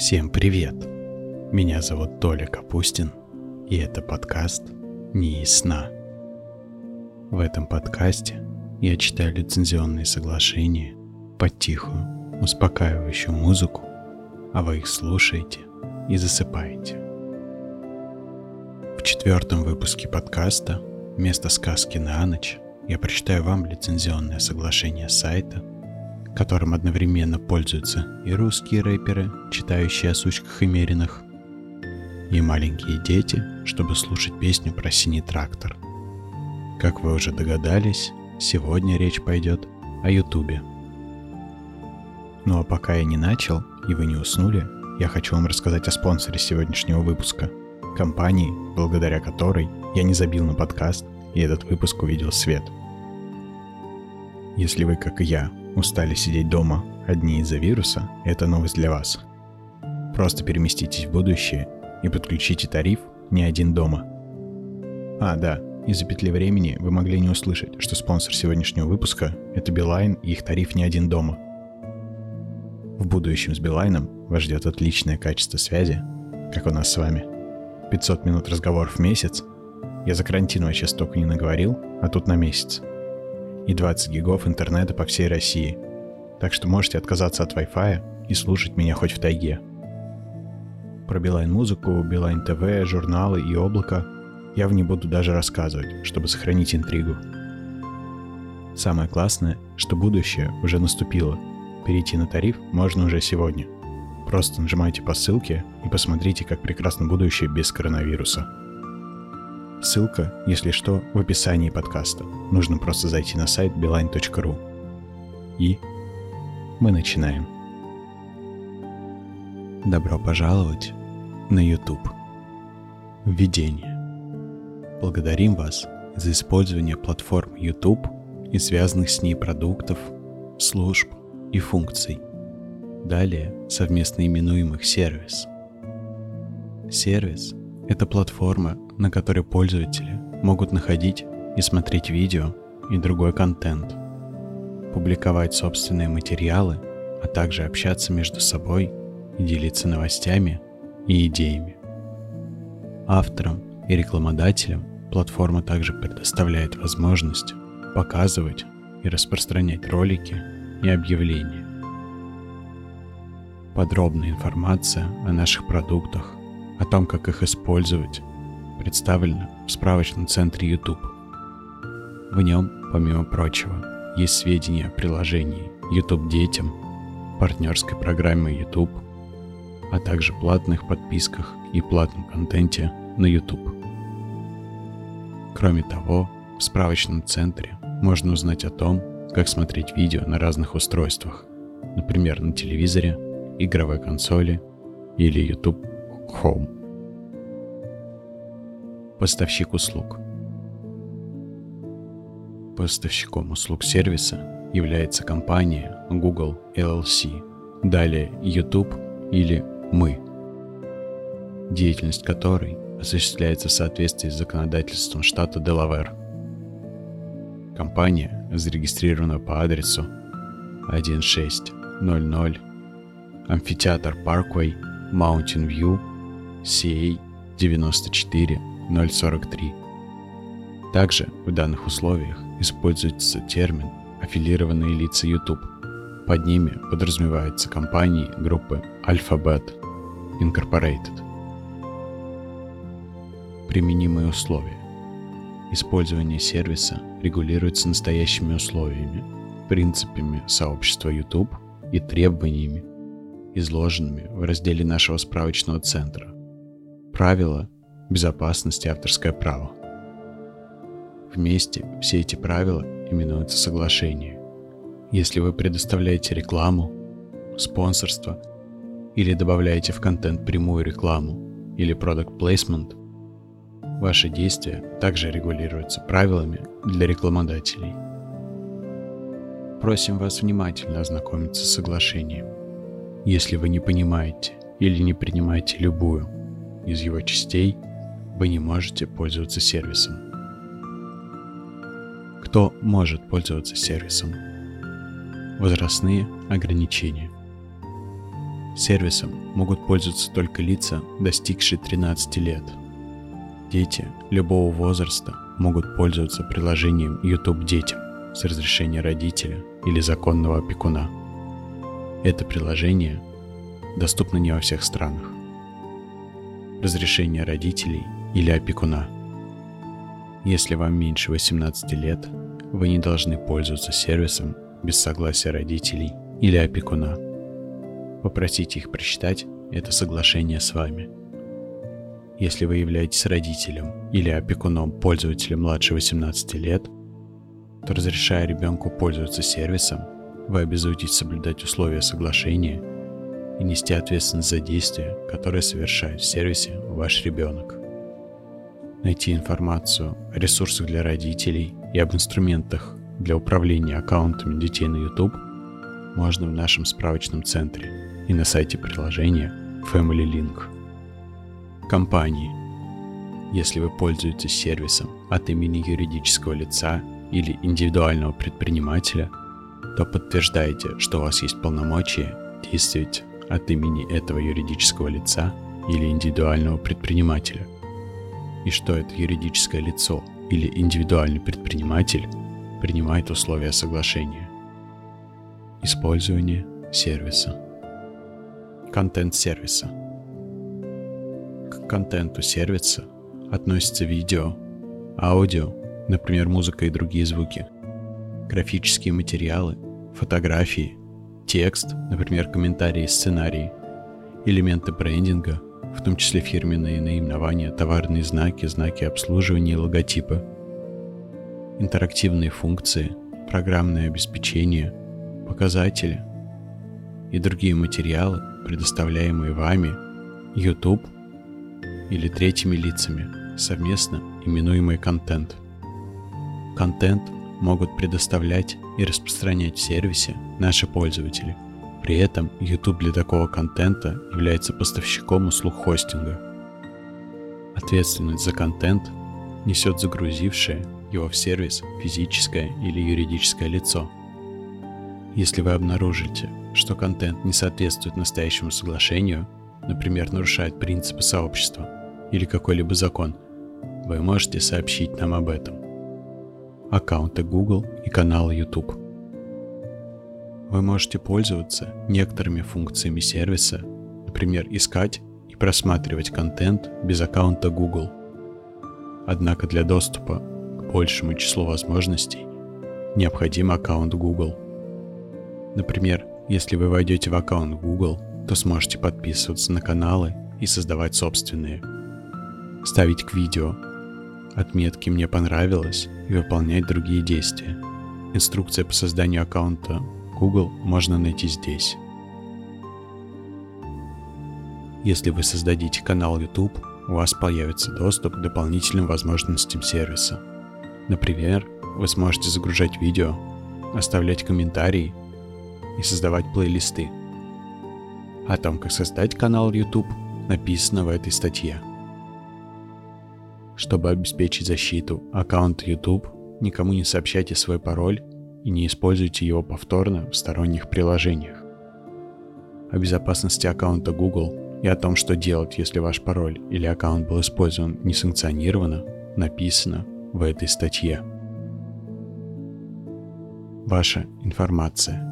Всем привет! Меня зовут Толя Капустин, и это подкаст «Не из сна». В этом подкасте я читаю лицензионные соглашения под тихую, успокаивающую музыку, а вы их слушаете и засыпаете. В четвертом выпуске подкаста вместо сказки на ночь я прочитаю вам лицензионное соглашение сайта – которым одновременно пользуются и русские рэперы, читающие о сучках и меринах, и маленькие дети, чтобы слушать песню про синий трактор. Как вы уже догадались, сегодня речь пойдет о Ютубе. Ну а пока я не начал, и вы не уснули, я хочу вам рассказать о спонсоре сегодняшнего выпуска. Компании, благодаря которой я не забил на подкаст, и этот выпуск увидел свет. Если вы, как и я, устали сидеть дома одни из-за вируса, это новость для вас. Просто переместитесь в будущее и подключите тариф «Не один дома». А, да, из-за петли времени вы могли не услышать, что спонсор сегодняшнего выпуска — это Билайн и их тариф «Не один дома». В будущем с Билайном вас ждет отличное качество связи, как у нас с вами. 500 минут разговоров в месяц. Я за карантин вообще столько не наговорил, а тут на месяц и 20 гигов интернета по всей России. Так что можете отказаться от Wi-Fi и слушать меня хоть в тайге. Про Билайн музыку, Билайн ТВ, журналы и облако в не буду даже рассказывать, чтобы сохранить интригу. Самое классное, что будущее уже наступило. Перейти на тариф можно уже сегодня. Просто нажимайте по ссылке и посмотрите, как прекрасно будущее без коронавируса. Ссылка, если что, в описании подкаста. Нужно просто зайти на сайт beeline.ru. И мы начинаем. Добро пожаловать на YouTube. Введение. Благодарим вас за использование платформ YouTube и связанных с ней продуктов, служб и функций. Далее совместно именуемых сервис. Сервис – это платформа, на которой пользователи могут находить и смотреть видео и другой контент, публиковать собственные материалы, а также общаться между собой и делиться новостями и идеями. Авторам и рекламодателям платформа также предоставляет возможность показывать и распространять ролики и объявления. Подробная информация о наших продуктах, о том, как их использовать представлена в справочном центре YouTube. В нем, помимо прочего, есть сведения о приложении YouTube детям, партнерской программе YouTube, а также платных подписках и платном контенте на YouTube. Кроме того, в справочном центре можно узнать о том, как смотреть видео на разных устройствах, например, на телевизоре, игровой консоли или YouTube Home. Поставщик услуг. Поставщиком услуг сервиса является компания Google LLC, далее YouTube или мы, деятельность которой осуществляется в соответствии с законодательством штата Делавэр. Компания зарегистрирована по адресу 1600 Амфитеатр Парквей, Mountain View, CA 94 043. Также в данных условиях используется термин «аффилированные лица YouTube». Под ними подразумеваются компании группы Alphabet Incorporated. Применимые условия. Использование сервиса регулируется настоящими условиями, принципами сообщества YouTube и требованиями, изложенными в разделе нашего справочного центра. Правила безопасность и авторское право. Вместе все эти правила именуются соглашением. Если вы предоставляете рекламу, спонсорство или добавляете в контент прямую рекламу или product placement, ваши действия также регулируются правилами для рекламодателей. Просим вас внимательно ознакомиться с соглашением. Если вы не понимаете или не принимаете любую из его частей – вы не можете пользоваться сервисом. Кто может пользоваться сервисом? Возрастные ограничения. Сервисом могут пользоваться только лица, достигшие 13 лет. Дети любого возраста могут пользоваться приложением YouTube детям с разрешения родителя или законного опекуна. Это приложение доступно не во всех странах. Разрешение родителей или опекуна. Если вам меньше 18 лет, вы не должны пользоваться сервисом без согласия родителей или опекуна. Попросите их прочитать это соглашение с вами. Если вы являетесь родителем или опекуном пользователя младше 18 лет, то разрешая ребенку пользоваться сервисом, вы обязуетесь соблюдать условия соглашения и нести ответственность за действия, которые совершает в сервисе ваш ребенок. Найти информацию о ресурсах для родителей и об инструментах для управления аккаунтами детей на YouTube можно в нашем справочном центре и на сайте приложения Family Link. Компании. Если вы пользуетесь сервисом от имени юридического лица или индивидуального предпринимателя, то подтверждаете, что у вас есть полномочия действовать от имени этого юридического лица или индивидуального предпринимателя, и что это юридическое лицо или индивидуальный предприниматель принимает условия соглашения. Использование сервиса. Контент сервиса. К контенту сервиса относятся видео, аудио, например, музыка и другие звуки, графические материалы, фотографии, текст, например, комментарии и сценарии, элементы брендинга, в том числе фирменные наименования, товарные знаки, знаки обслуживания и логотипы, интерактивные функции, программное обеспечение, показатели и другие материалы, предоставляемые вами, YouTube или третьими лицами, совместно именуемый контент. Контент могут предоставлять и распространять в сервисе наши пользователи. При этом YouTube для такого контента является поставщиком услуг хостинга. Ответственность за контент несет загрузившее его в сервис физическое или юридическое лицо. Если вы обнаружите, что контент не соответствует настоящему соглашению, например, нарушает принципы сообщества или какой-либо закон, вы можете сообщить нам об этом. Аккаунты Google и каналы YouTube. Вы можете пользоваться некоторыми функциями сервиса, например, искать и просматривать контент без аккаунта Google. Однако для доступа большему числу возможностей, необходим аккаунт Google. Например, если вы войдете в аккаунт Google, то сможете подписываться на каналы и создавать собственные. Ставить к видео, отметки «Мне понравилось» и выполнять другие действия. Инструкция по созданию аккаунта Google можно найти здесь. Если вы создадите канал YouTube, у вас появится доступ к дополнительным возможностям сервиса – Например, вы сможете загружать видео, оставлять комментарии и создавать плейлисты. О том, как создать канал YouTube, написано в этой статье. Чтобы обеспечить защиту аккаунта YouTube, никому не сообщайте свой пароль и не используйте его повторно в сторонних приложениях. О безопасности аккаунта Google и о том, что делать, если ваш пароль или аккаунт был использован несанкционированно, написано в этой статье. Ваша информация.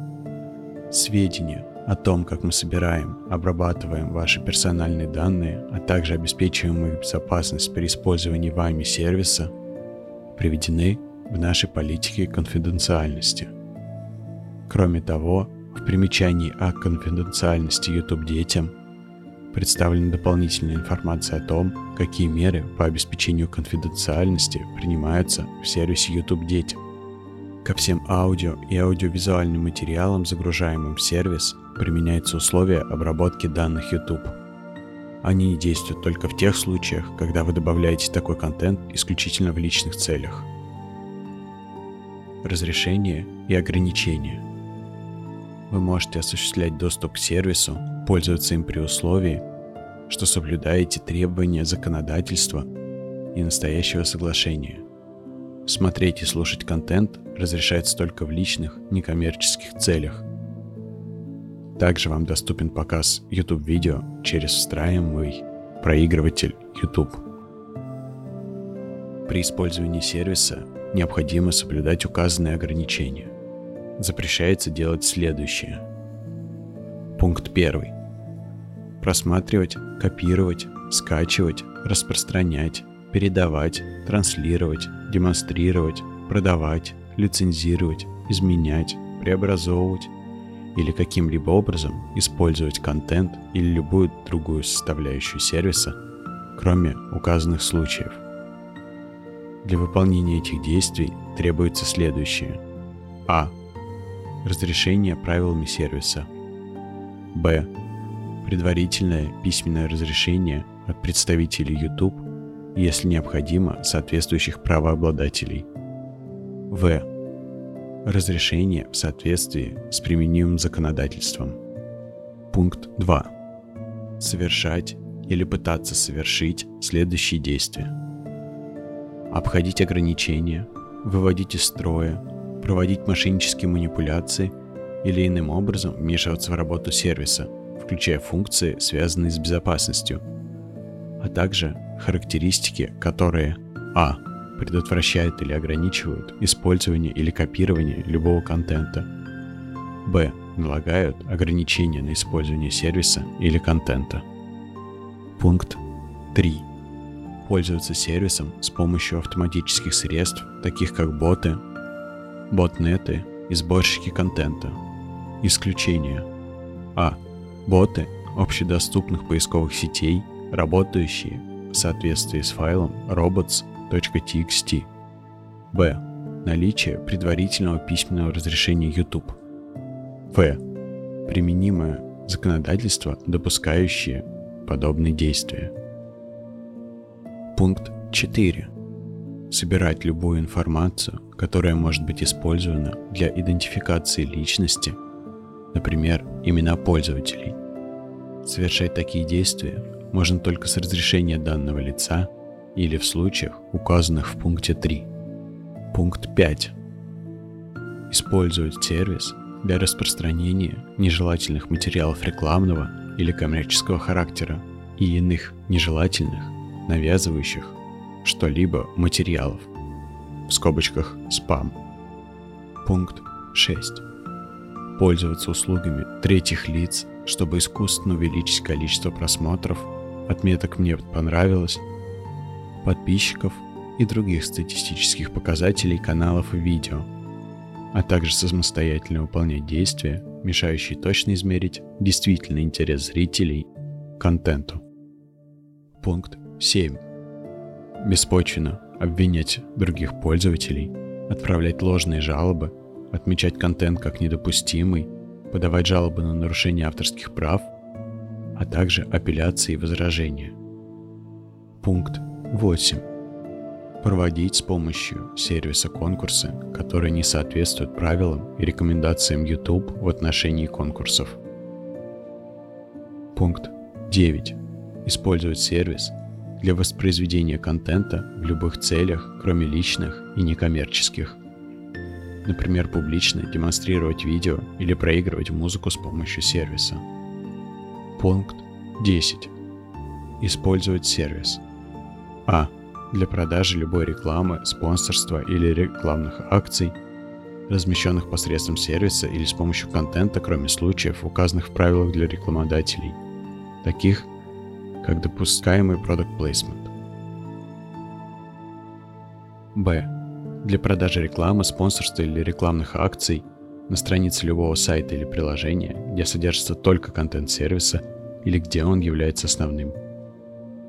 Сведения о том, как мы собираем, обрабатываем ваши персональные данные, а также обеспечиваем их безопасность при использовании вами сервиса, приведены в нашей политике конфиденциальности. Кроме того, в примечании о конфиденциальности YouTube детям Представлена дополнительная информация о том, какие меры по обеспечению конфиденциальности принимаются в сервисе YouTube детям. Ко всем аудио и аудиовизуальным материалам, загружаемым в сервис, применяются условия обработки данных YouTube. Они действуют только в тех случаях, когда вы добавляете такой контент исключительно в личных целях. Разрешение и ограничения. Вы можете осуществлять доступ к сервису пользоваться им при условии, что соблюдаете требования законодательства и настоящего соглашения. Смотреть и слушать контент разрешается только в личных, некоммерческих целях. Также вам доступен показ YouTube-видео через встраиваемый проигрыватель YouTube. При использовании сервиса необходимо соблюдать указанные ограничения. Запрещается делать следующее. Пункт 1. Просматривать, копировать, скачивать, распространять, передавать, транслировать, демонстрировать, продавать, лицензировать, изменять, преобразовывать или каким-либо образом использовать контент или любую другую составляющую сервиса, кроме указанных случаев. Для выполнения этих действий требуется следующее. А. Разрешение правилами сервиса. Б. Предварительное письменное разрешение от представителей YouTube, если необходимо, соответствующих правообладателей. В. Разрешение в соответствии с применимым законодательством. Пункт 2. Совершать или пытаться совершить следующие действия. Обходить ограничения, выводить из строя, проводить мошеннические манипуляции или иным образом вмешиваться в работу сервиса, включая функции, связанные с безопасностью, а также характеристики, которые а предотвращают или ограничивают использование или копирование любого контента. Б. Налагают ограничения на использование сервиса или контента. Пункт 3. Пользуются сервисом с помощью автоматических средств, таких как боты, ботнеты и сборщики контента. Исключение. А. Боты общедоступных поисковых сетей, работающие в соответствии с файлом robots .txt. Б. Наличие предварительного письменного разрешения YouTube. В. Применимое законодательство, допускающее подобные действия. Пункт 4. Собирать любую информацию, которая может быть использована для идентификации личности, например, имена пользователей. Совершать такие действия можно только с разрешения данного лица или в случаях, указанных в пункте 3. Пункт 5. Использовать сервис для распространения нежелательных материалов рекламного или коммерческого характера и иных нежелательных, навязывающих что-либо материалов. В скобочках спам. Пункт 6. Пользоваться услугами третьих лиц, чтобы искусственно увеличить количество просмотров, отметок «Мне понравилось» подписчиков и других статистических показателей каналов и видео, а также самостоятельно выполнять действия, мешающие точно измерить действительный интерес зрителей к контенту. Пункт 7. Беспочвенно обвинять других пользователей, отправлять ложные жалобы, отмечать контент как недопустимый, подавать жалобы на нарушение авторских прав, а также апелляции и возражения. Пункт 8. Проводить с помощью сервиса конкурсы, которые не соответствуют правилам и рекомендациям YouTube в отношении конкурсов. Пункт 9. Использовать сервис для воспроизведения контента в любых целях, кроме личных и некоммерческих. Например, публично демонстрировать видео или проигрывать музыку с помощью сервиса. Пункт 10. Использовать сервис – а. Для продажи любой рекламы, спонсорства или рекламных акций, размещенных посредством сервиса или с помощью контента, кроме случаев, указанных в правилах для рекламодателей, таких как допускаемый product placement. Б. Для продажи рекламы, спонсорства или рекламных акций на странице любого сайта или приложения, где содержится только контент сервиса или где он является основным –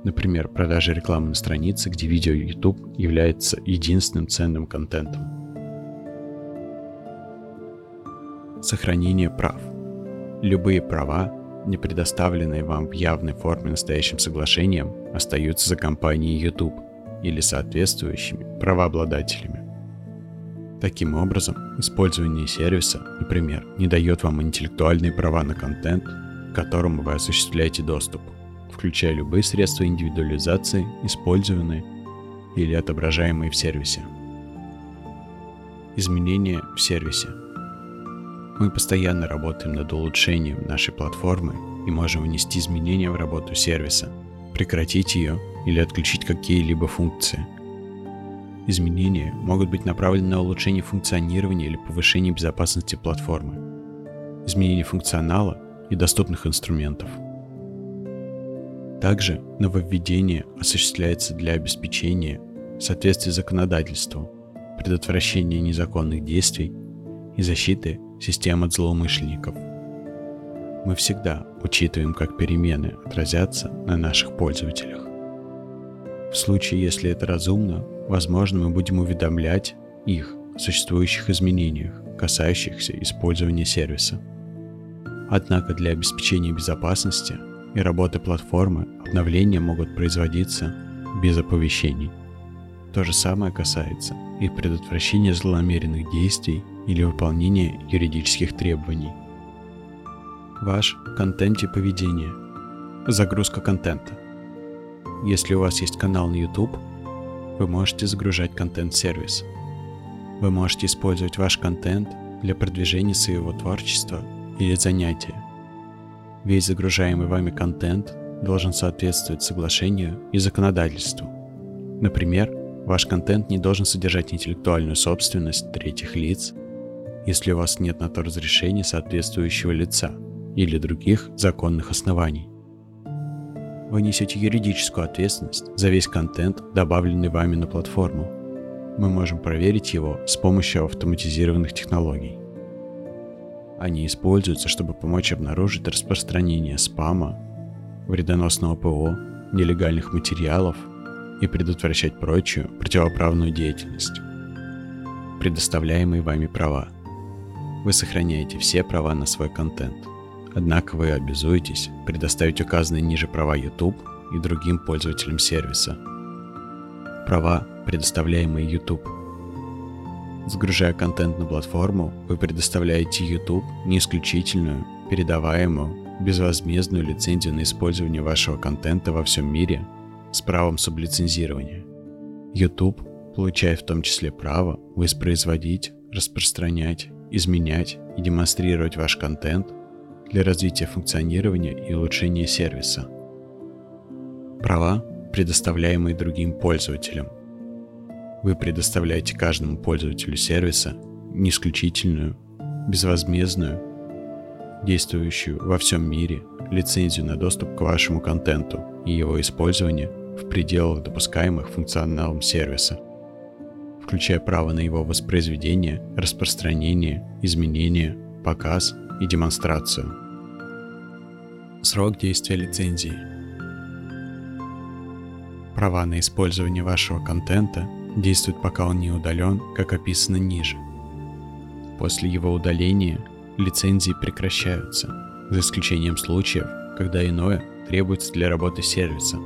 Например, продажа рекламы на странице, где видео YouTube является единственным ценным контентом. Сохранение прав. Любые права, не предоставленные вам в явной форме настоящим соглашением, остаются за компанией YouTube или соответствующими правообладателями. Таким образом, использование сервиса, например, не дает вам интеллектуальные права на контент, к которому вы осуществляете доступ – включая любые средства индивидуализации, использованные или отображаемые в сервисе. Изменения в сервисе. Мы постоянно работаем над улучшением нашей платформы и можем внести изменения в работу сервиса, прекратить ее или отключить какие-либо функции. Изменения могут быть направлены на улучшение функционирования или повышение безопасности платформы, изменение функционала и доступных инструментов. Также нововведение осуществляется для обеспечения соответствия законодательству, предотвращения незаконных действий и защиты систем от злоумышленников. Мы всегда учитываем, как перемены отразятся на наших пользователях. В случае, если это разумно, возможно, мы будем уведомлять их о существующих изменениях, касающихся использования сервиса. Однако для обеспечения безопасности и работы платформы обновления могут производиться без оповещений. То же самое касается и предотвращения злонамеренных действий или выполнения юридических требований. Ваш контент и поведение. Загрузка контента. Если у вас есть канал на YouTube, вы можете загружать контент-сервис. Вы можете использовать ваш контент для продвижения своего творчества или занятия. Весь загружаемый вами контент должен соответствовать соглашению и законодательству. Например, ваш контент не должен содержать интеллектуальную собственность третьих лиц, если у вас нет на то разрешения соответствующего лица или других законных оснований. Вы несете юридическую ответственность за весь контент, добавленный вами на платформу. Мы можем проверить его с помощью автоматизированных технологий. Они используются, чтобы помочь обнаружить распространение спама, вредоносного ПО, нелегальных материалов и предотвращать прочую противоправную деятельность. Предоставляемые вами права. Вы сохраняете все права на свой контент. Однако вы обязуетесь предоставить указанные ниже права YouTube и другим пользователям сервиса. Права, предоставляемые YouTube – Загружая контент на платформу, вы предоставляете YouTube не исключительную, передаваемую, безвозмездную лицензию на использование вашего контента во всем мире с правом сублицензирования. YouTube получает в том числе право воспроизводить, распространять, изменять и демонстрировать ваш контент для развития функционирования и улучшения сервиса. Права, предоставляемые другим пользователям – вы предоставляете каждому пользователю сервиса не исключительную, безвозмездную, действующую во всем мире лицензию на доступ к вашему контенту и его использование в пределах допускаемых функционалом сервиса, включая право на его воспроизведение, распространение, изменение, показ и демонстрацию. Срок действия лицензии. Права на использование вашего контента действует пока он не удален, как описано ниже. После его удаления лицензии прекращаются, за исключением случаев, когда иное требуется для работы сервиса.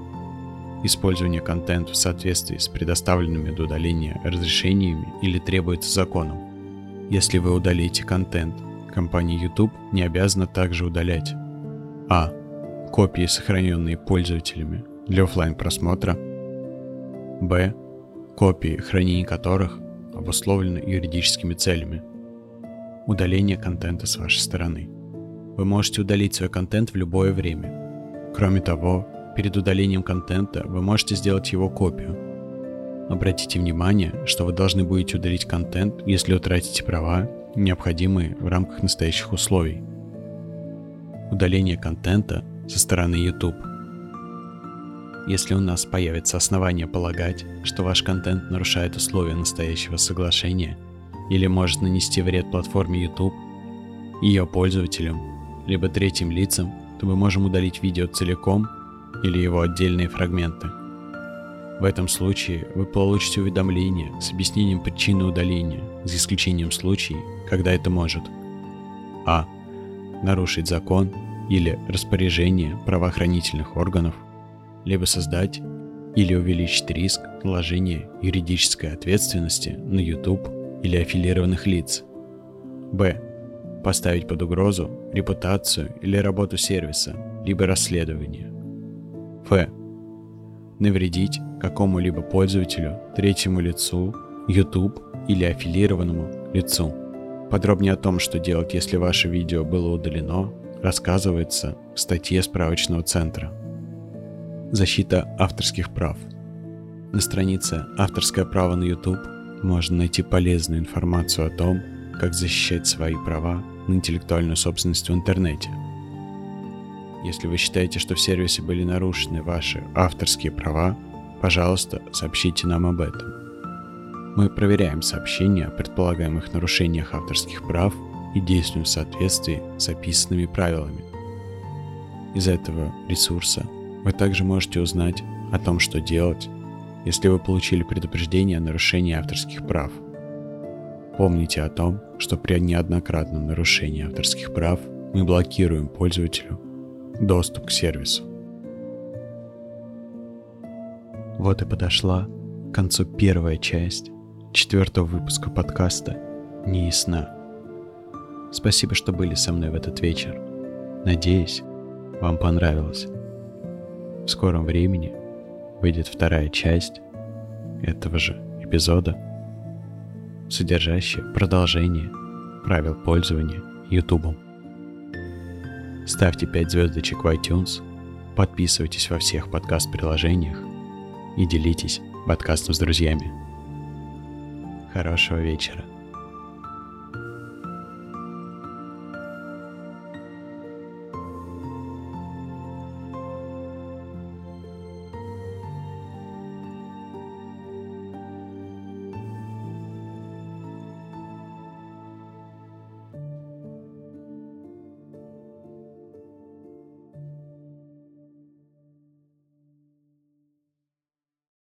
Использование контента в соответствии с предоставленными до удаления разрешениями или требуется законом. Если вы удалите контент, компания YouTube не обязана также удалять а. Копии, сохраненные пользователями для офлайн просмотра б копии хранения которых обусловлены юридическими целями. Удаление контента с вашей стороны. Вы можете удалить свой контент в любое время. Кроме того, перед удалением контента вы можете сделать его копию. Обратите внимание, что вы должны будете удалить контент, если утратите права, необходимые в рамках настоящих условий. Удаление контента со стороны YouTube – если у нас появится основание полагать, что ваш контент нарушает условия настоящего соглашения или может нанести вред платформе YouTube, ее пользователям, либо третьим лицам, то мы можем удалить видео целиком или его отдельные фрагменты. В этом случае вы получите уведомление с объяснением причины удаления, за исключением случаев, когда это может а. нарушить закон или распоряжение правоохранительных органов – либо создать или увеличить риск наложения юридической ответственности на YouTube или аффилированных лиц. Б. Поставить под угрозу репутацию или работу сервиса, либо расследование. Ф. Навредить какому-либо пользователю, третьему лицу, YouTube или аффилированному лицу. Подробнее о том, что делать, если ваше видео было удалено, рассказывается в статье справочного центра. Защита авторских прав. На странице «Авторское право на YouTube» можно найти полезную информацию о том, как защищать свои права на интеллектуальную собственность в интернете. Если вы считаете, что в сервисе были нарушены ваши авторские права, пожалуйста, сообщите нам об этом. Мы проверяем сообщения о предполагаемых нарушениях авторских прав и действуем в соответствии с описанными правилами. Из этого ресурса вы также можете узнать о том, что делать, если вы получили предупреждение о нарушении авторских прав. Помните о том, что при неоднократном нарушении авторских прав мы блокируем пользователю доступ к сервису. Вот и подошла к концу первая часть четвертого выпуска подкаста «Не ясна». Спасибо, что были со мной в этот вечер. Надеюсь, вам понравилось. В скором времени выйдет вторая часть этого же эпизода, содержащая продолжение правил пользования YouTube. Ставьте 5 звездочек в iTunes, подписывайтесь во всех подкаст-приложениях и делитесь подкастом с друзьями. Хорошего вечера.